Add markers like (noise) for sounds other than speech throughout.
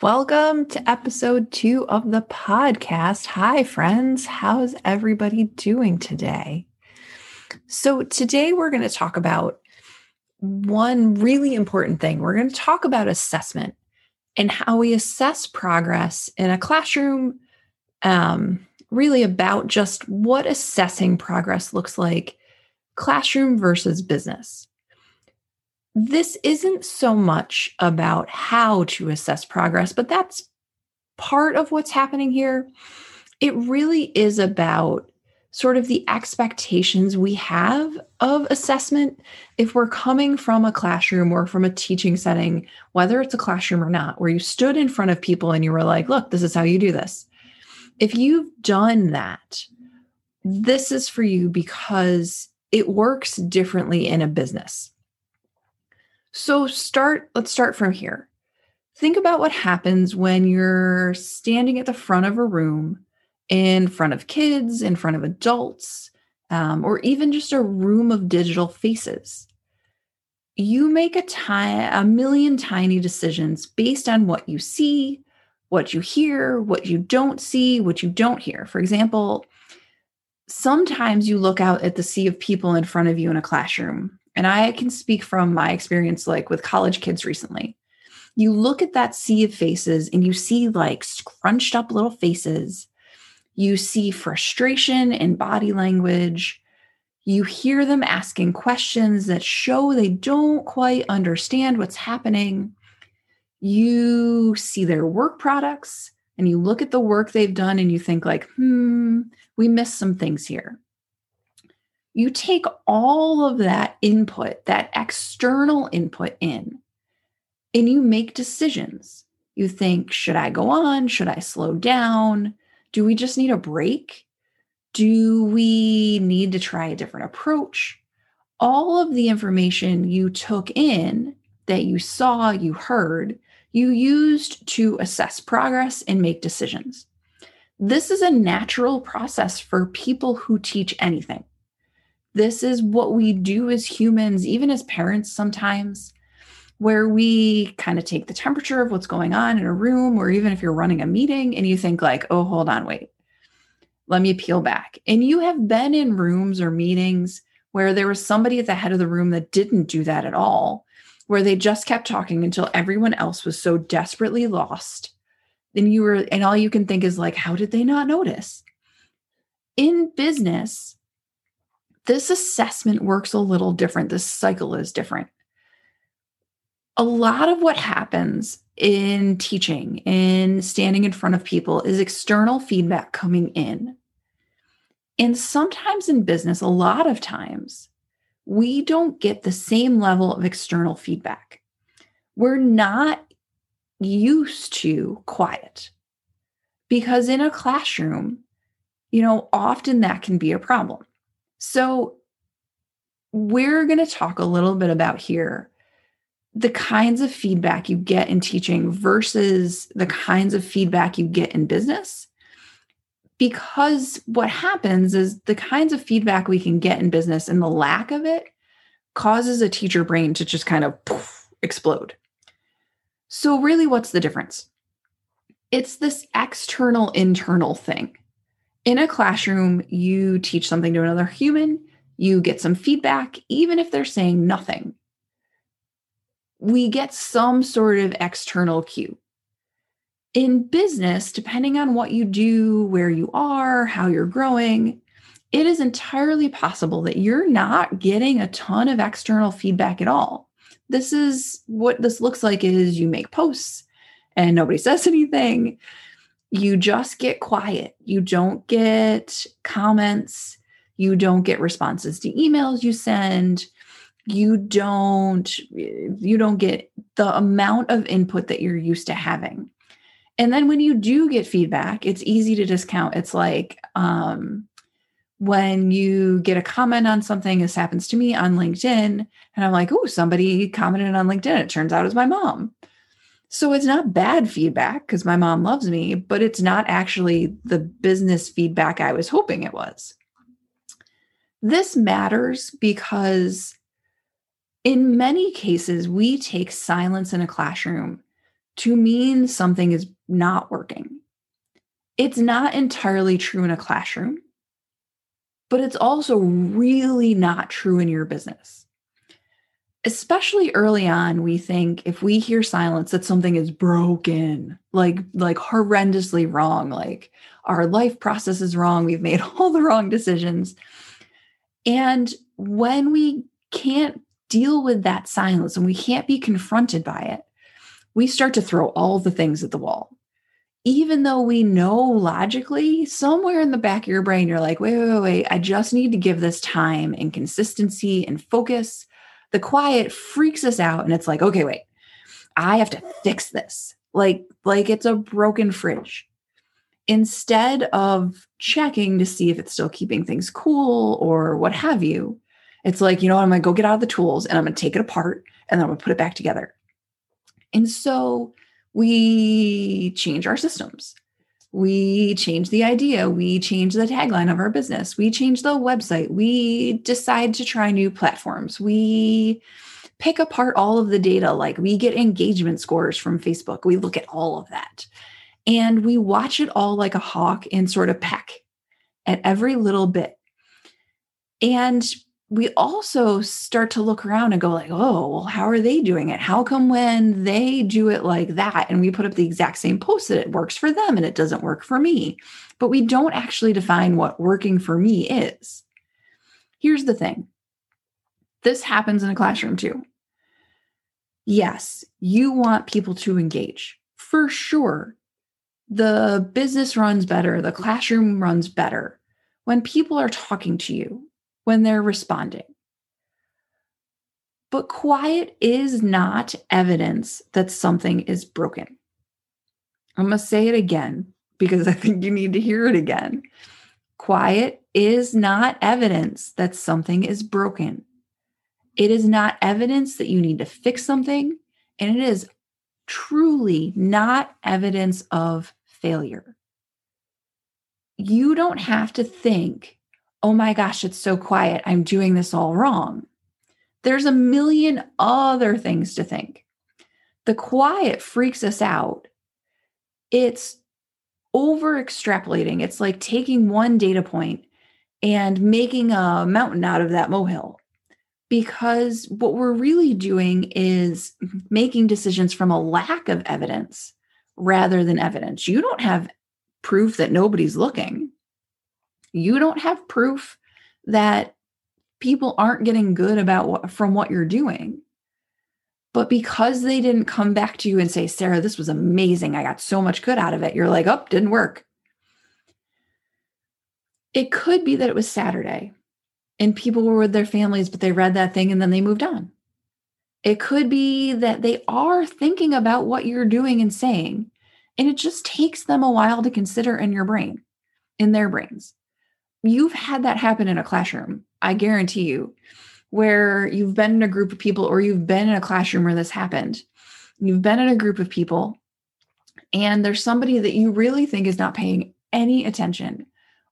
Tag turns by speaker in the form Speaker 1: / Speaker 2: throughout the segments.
Speaker 1: Welcome to episode two of the podcast. Hi, friends. How's everybody doing today? So, today we're going to talk about one really important thing. We're going to talk about assessment and how we assess progress in a classroom, um, really about just what assessing progress looks like, classroom versus business this isn't so much about how to assess progress, but that's part of what's happening here. It really is about sort of the expectations we have of assessment if we're coming from a classroom or from a teaching setting, whether it's a classroom or not, where you stood in front of people and you were like, look, this is how you do this. If you've done that, this is for you because it works differently in a business. So start let's start from here. Think about what happens when you're standing at the front of a room in front of kids, in front of adults, um, or even just a room of digital faces. You make a, ti- a million tiny decisions based on what you see, what you hear, what you don't see, what you don't hear. For example, sometimes you look out at the sea of people in front of you in a classroom and I can speak from my experience, like with college kids recently. You look at that sea of faces and you see like scrunched up little faces. You see frustration in body language. You hear them asking questions that show they don't quite understand what's happening. You see their work products and you look at the work they've done and you think like, "Hmm, we missed some things here." You take all of that input, that external input in, and you make decisions. You think, should I go on? Should I slow down? Do we just need a break? Do we need to try a different approach? All of the information you took in that you saw, you heard, you used to assess progress and make decisions. This is a natural process for people who teach anything. This is what we do as humans, even as parents sometimes, where we kind of take the temperature of what's going on in a room, or even if you're running a meeting and you think, like, oh, hold on, wait, let me peel back. And you have been in rooms or meetings where there was somebody at the head of the room that didn't do that at all, where they just kept talking until everyone else was so desperately lost. Then you were, and all you can think is like, how did they not notice? In business, this assessment works a little different. This cycle is different. A lot of what happens in teaching, in standing in front of people, is external feedback coming in. And sometimes in business, a lot of times, we don't get the same level of external feedback. We're not used to quiet because in a classroom, you know, often that can be a problem. So, we're going to talk a little bit about here the kinds of feedback you get in teaching versus the kinds of feedback you get in business. Because what happens is the kinds of feedback we can get in business and the lack of it causes a teacher brain to just kind of poof, explode. So, really, what's the difference? It's this external internal thing in a classroom, you teach something to another human, you get some feedback, even if they're saying nothing. We get some sort of external cue. In business, depending on what you do, where you are, how you're growing, it is entirely possible that you're not getting a ton of external feedback at all. This is what this looks like is you make posts and nobody (laughs) says anything you just get quiet. You don't get comments. You don't get responses to emails you send. You don't you don't get the amount of input that you're used to having. And then when you do get feedback, it's easy to discount. It's like um, when you get a comment on something, this happens to me on LinkedIn, and I'm like, oh, somebody commented on LinkedIn. It turns out it's my mom. So it's not bad feedback because my mom loves me, but it's not actually the business feedback I was hoping it was. This matters because in many cases, we take silence in a classroom to mean something is not working. It's not entirely true in a classroom, but it's also really not true in your business. Especially early on, we think if we hear silence that something is broken, like like horrendously wrong, like our life process is wrong, we've made (laughs) all the wrong decisions. And when we can't deal with that silence and we can't be confronted by it, we start to throw all the things at the wall. Even though we know logically, somewhere in the back of your brain, you're like, wait, wait, wait, wait, I just need to give this time and consistency and focus. The quiet freaks us out. And it's like, okay, wait, I have to fix this. Like, like it's a broken fridge. Instead of checking to see if it's still keeping things cool or what have you, it's like, you know, I'm going to go get out of the tools and I'm going to take it apart and then I'm going to put it back together. And so we change our systems. We change the idea. We change the tagline of our business. We change the website. We decide to try new platforms. We pick apart all of the data. Like we get engagement scores from Facebook. We look at all of that and we watch it all like a hawk and sort of peck at every little bit. And we also start to look around and go like oh well how are they doing it? How come when they do it like that and we put up the exact same post that it works for them and it doesn't work for me? But we don't actually define what working for me is. Here's the thing. This happens in a classroom too. Yes you want people to engage. For sure the business runs better the classroom runs better. When people are talking to you when they're responding. But quiet is not evidence that something is broken. I'm going to say it again because I think you need to hear it again. Quiet is not evidence that something is broken. It is not evidence that you need to fix something, and it is truly not evidence of failure. You don't have to think oh my gosh, it's so quiet. I'm doing this all wrong. There's a million other things to think. The quiet freaks us out. It's over extrapolating. It's like taking one data point and making a mountain out of that molehill. Because what we're really doing is making decisions from a lack of evidence rather than evidence. You don't have proof that nobody's looking you don't have proof that people aren't getting good about what from what you're doing. But because they didn't come back to you and say sarah this was amazing. I got so much good out of it you're like oh didn't work. It could be that it was saturday and people were with their families but they read that thing and then they moved on. It could be that they are thinking about what you're doing and saying and it just takes them a while to consider in your brain in their brains you've had that happen in a classroom, I guarantee you, where you've been in a group of people or you've been in a classroom where this happened. You've been in a group of people and there's somebody that you really think is not paying any attention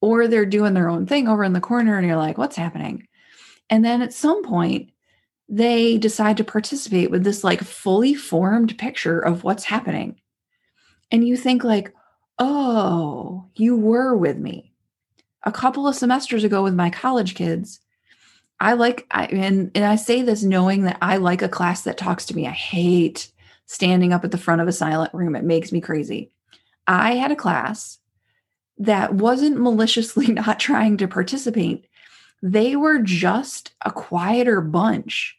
Speaker 1: or they're doing their own thing over in the corner and you're like, what's happening? And then at some point, they decide to participate with this like fully formed picture of what's happening. And you think like, oh, you were with me a couple of semesters ago with my college kids. I like I and, and I say this knowing that I like a class that talks to me. I hate standing up at the front of a silent room. It makes me crazy. I had a class that wasn't maliciously (laughs) not trying to participate. They were just a quieter bunch.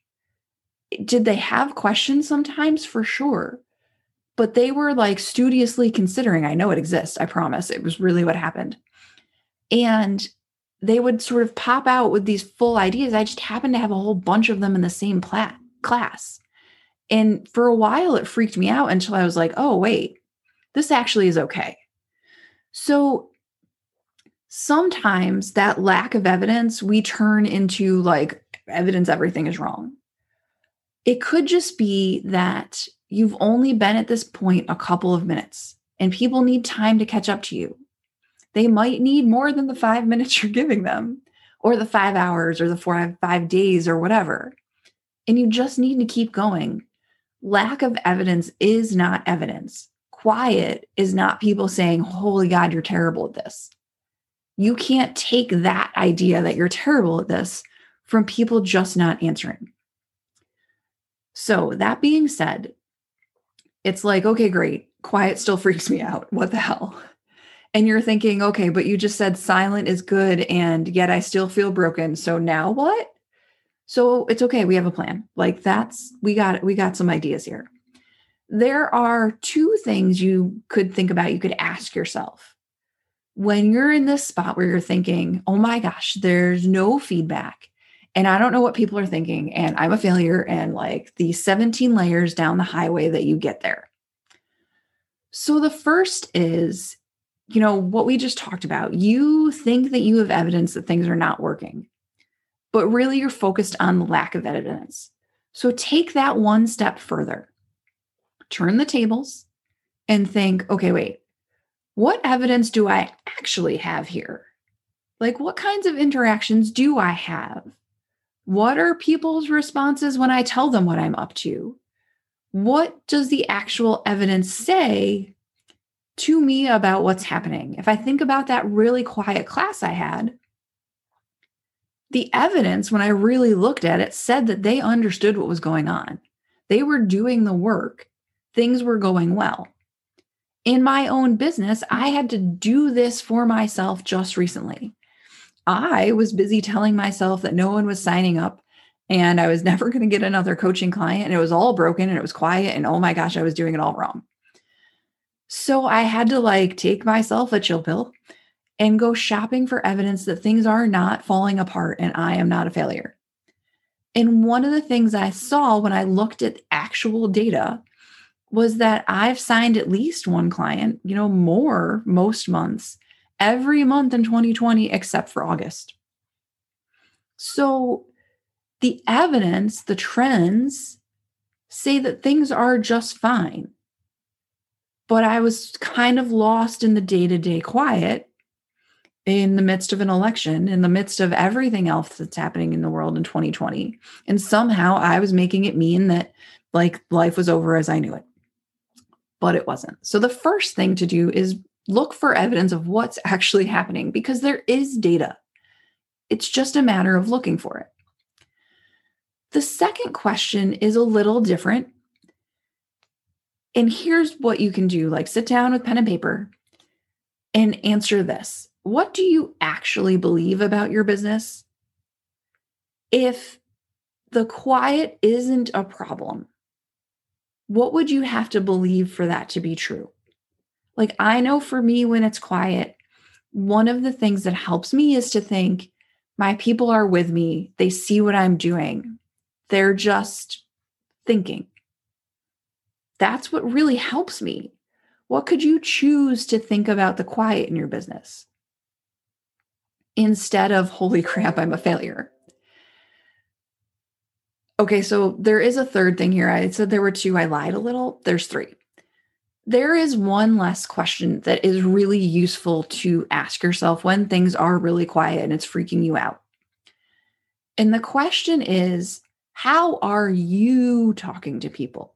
Speaker 1: Did they have questions sometimes? For sure. But they were like studiously considering. I know it exists. I promise. It was really what happened. And they would sort of pop out with these full ideas. I just happened to have a whole bunch of them in the same pla- class. And for a while, it freaked me out until I was like, oh, wait, this actually is okay. So sometimes that lack of evidence we turn into like evidence everything is wrong. It could just be that you've only been at this point a couple of minutes and people need time to catch up to you. They might need more than the five minutes you're giving them, or the five hours, or the four, five days, or whatever. And you just need to keep going. Lack of evidence is not evidence. Quiet is not people saying, Holy God, you're terrible at this. You can't take that idea that you're terrible at this from people just not answering. So, that being said, it's like, okay, great. Quiet still (laughs) freaks me out. What the hell? And you're thinking, okay, but you just said silent is good, and yet I still feel broken. So now what? So it's okay. We have a plan. Like that's we got it. we got some ideas here. There are two things you could think about. You could ask yourself when you're in this spot where you're thinking, oh my gosh, there's no feedback and I don't know what people are thinking, and I'm a failure, and like the 17 layers down the highway that you get there. So the first is, you know, what we just talked about. You think that you have evidence that things are not working, but really you're focused on the lack of evidence. So take that one step further. Turn the tables and think, okay, wait, what evidence do I actually have here? Like, what kinds of interactions do I have? What are people's responses when I tell them what I'm up to? What does the actual evidence say to me about what's happening? If I think about that really quiet class I had, the evidence, when I really looked at it, said that they understood what was going on. They were doing the work, things were going well. In my own business, I had to do this for myself just recently. I was busy telling myself that no one was signing up and I was (laughs) never going to get another coaching client and it was all broken and it was quiet and oh my gosh, I was doing it all wrong. So I had to like take myself a chill pill and go shopping for evidence that things are not falling apart and I am not a failure. And one of the things I saw when I looked at actual data was that I've signed at least one client, you know, more most months every month in 2020 except for August. So the evidence, the trends say that things are just fine. But I was kind of lost in the day to day quiet in the midst of an election, in the midst of everything else that's happening in the world in 2020. And somehow I was making it mean that like life was over as I knew it. But it wasn't. So the first thing to do is look for evidence of what's (laughs) actually happening because there is data. It's just a matter of looking for it. The second question is a little different. And here's what you can do like sit down with pen and paper and answer this What do you actually believe about your business? If the quiet isn't a problem, what would you have to believe for that to be true? Like, I know for me, when it's quiet, one of the things that helps me is to think my people are with me. They see what I'm doing. They're just thinking. That's what really helps me. What could you choose to think about the quiet in your business instead of, holy (laughs) crap, I'm a failure? Okay, so there is a third thing here. I said there were two. I lied a little. There's three there is one last question that is really useful to ask yourself when things are really quiet and it's freaking you out. And the question is how are you talking to people?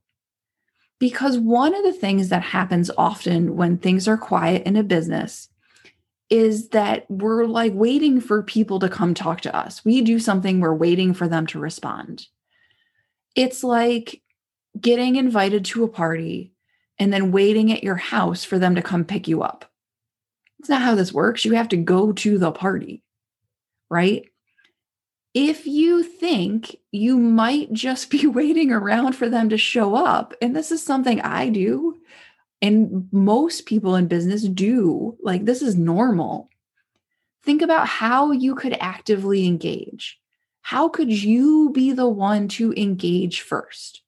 Speaker 1: Because one of the things that happens often when things are quiet in a business is that we're like waiting for people to come talk to us. We do something, we're waiting for them to respond. It's like getting invited to a party and then waiting at your house for them to come pick you up. It's not how this works. You have to go to the party, right? If you think you might just (laughs) be waiting around for them to show up, and this is something I do, and most people in business do, like this is normal. Think about how you could actively engage. How could you be the one to engage first?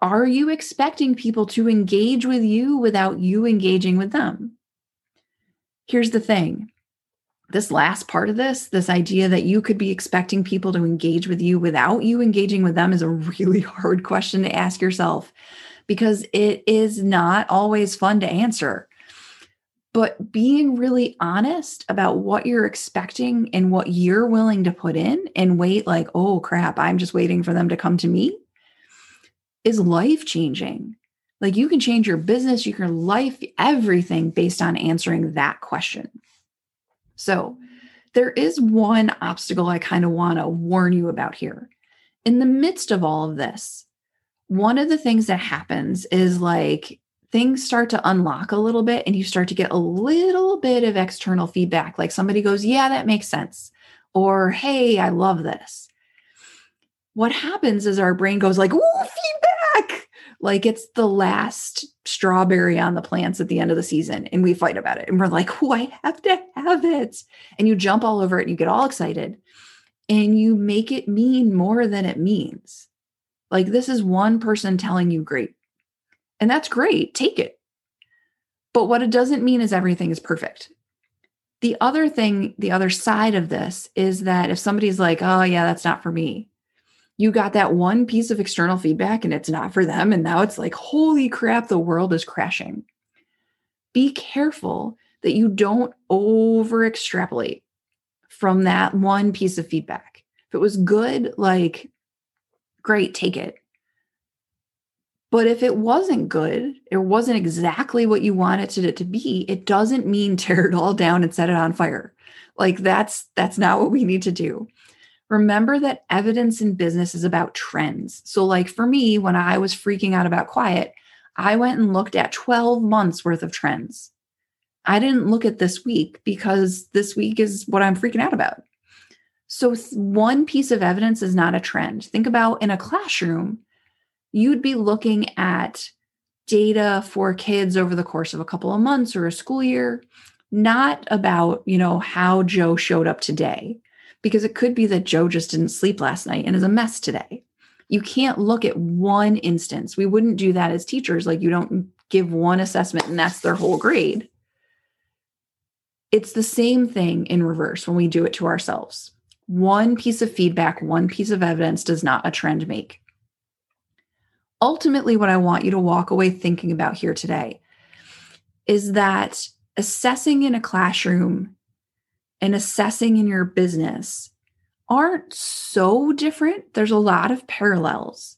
Speaker 1: Are you expecting people to engage with you without you engaging with them? Here's the thing this last part of this, this idea that you could be expecting people to engage with you without you engaging with them, is a really (laughs) hard question to ask yourself because it is not always fun to answer. But being really honest about what you're expecting and what you're willing to put in and wait, like, oh crap, I'm just waiting for them to come to me, is life changing. Like you can change your business, you can life, everything based on answering that question. So, there is one obstacle I kind of want to warn you about here. In the midst of all of this, one of the things that happens is like things start to unlock a little bit and you start to get a little bit of external feedback. Like somebody goes, Yeah, that makes sense. Or, Hey, I love this. What happens is our brain goes like, Ooh, like it's the last strawberry on the plants at the end of the season and we fight about it and we're like oh i have to have it? And you jump all over it and you get all excited and you make it mean more than it means. Like this is one person telling you great and that's great take it. But what it doesn't mean is everything is perfect. The other thing the other side of this is that if somebody's like oh yeah that's not for me you got that one piece of external feedback and it's not for them. And now it's like, holy crap, the world is crashing. Be careful that you don't over extrapolate from that one piece of feedback. If it was good, like, great, take it. But if it wasn't good, it wasn't exactly what you wanted it to be, it doesn't mean (laughs) tear it all down and set it on fire. Like that's that's not what we need to do remember that evidence in business is about trends. So, like for me, when I was freaking out about quiet, I went and looked at 12 months worth of trends. I didn't look at this week because this week is what I'm freaking out about. So, one piece of evidence is not a trend. Think about in a classroom, you'd be looking at data for kids over the course of a couple of months or a school year, not about, you know, how Joe showed up today because it could be that Joe just didn't sleep last night and is a mess today. You can't look at one instance. We wouldn't do that as teachers. Like, you don't give one assessment and that's their whole grade. It's the same thing in reverse when we do it to ourselves. One piece of feedback, one piece of evidence does not a trend make. Ultimately, what I want you to walk away thinking about here today is that assessing in a classroom and assessing in your business aren't so different. There's a lot of parallels,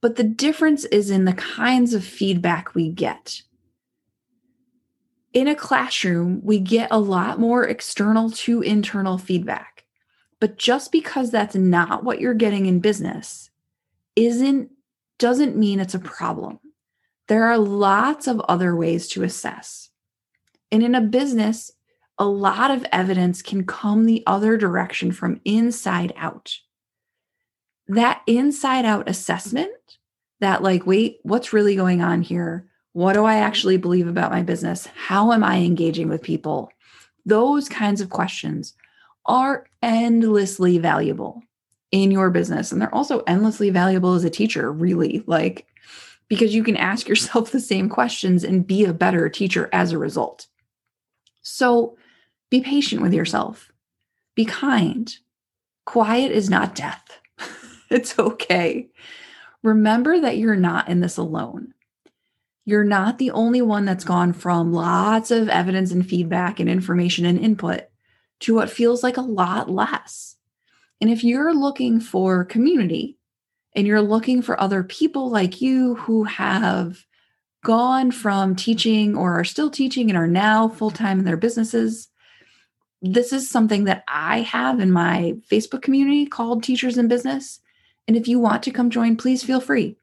Speaker 1: but the difference is in the kinds of feedback we get. In a classroom, we get a lot more external to internal feedback. But just because that's not what you're getting in business isn't doesn't mean it's a problem. There are lots of other ways to assess. And in a business, a lot of evidence can come the other direction from inside out. That inside out assessment, that like, wait, what's really going on here? What do I actually believe about my business? How am I engaging with people? Those kinds of questions are endlessly valuable in your business. And they're also endlessly valuable as a teacher, really, like, because you can ask yourself the same questions and be a better teacher as a result. So, be patient with yourself. Be kind. Quiet is not death. (laughs) it's okay. Remember that you're not in this alone. You're not the only one that's gone from lots of evidence and feedback and information and input to what feels like a lot less. And if you're looking for community and you're looking for other people like you who have gone from teaching or are still teaching and are now full time in their businesses, this is something that I have in my Facebook community called Teachers in Business. And if you want to come join, please feel free.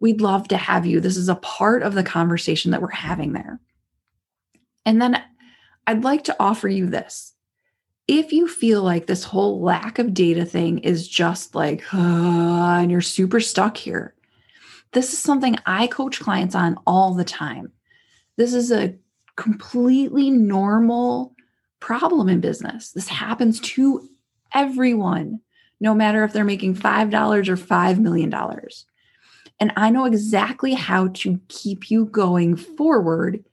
Speaker 1: We'd love to have you. This is a part of the conversation that we're having there. And then I'd like to offer you this. If you feel like this whole lack of data thing is just like, uh, and you're super stuck here, this is something I coach clients on all the time. This is a completely normal problem in business. This happens to everyone, no matter if they're making $5 or $5 million. And I know exactly how to keep you going forward,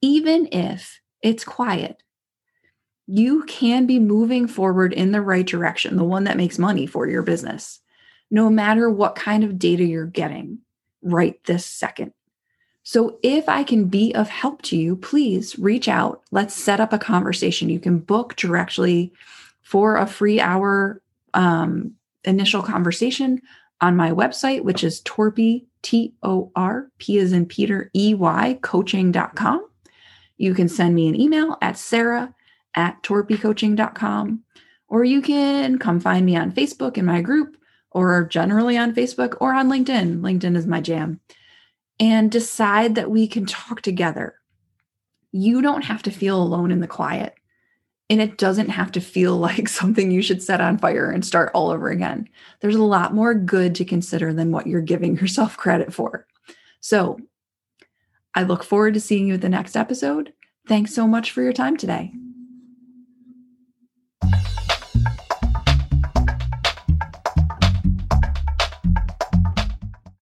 Speaker 1: even if it's quiet. You can be moving forward in the right direction, the one that makes money for your business, no matter what kind of data you're getting right this second. So, if I can be of help to you, please reach out. Let's set up a conversation. You can book directly for a free hour um, initial conversation on my website, which is Torpy, T O R P is in Peter, E Y, coaching.com. You can send me an email at sarah at torpycoaching.com, or you can come find me on Facebook in my group, or generally on Facebook or on LinkedIn. LinkedIn is my jam and decide that we can talk together. You don't have to feel alone in the quiet. And it doesn't have to feel (laughs) like something you should set on fire and start all over again. There's a lot more good to consider than what you're giving (laughs) yourself credit for. So I look forward to seeing you at the next episode. Thanks so much for your time today.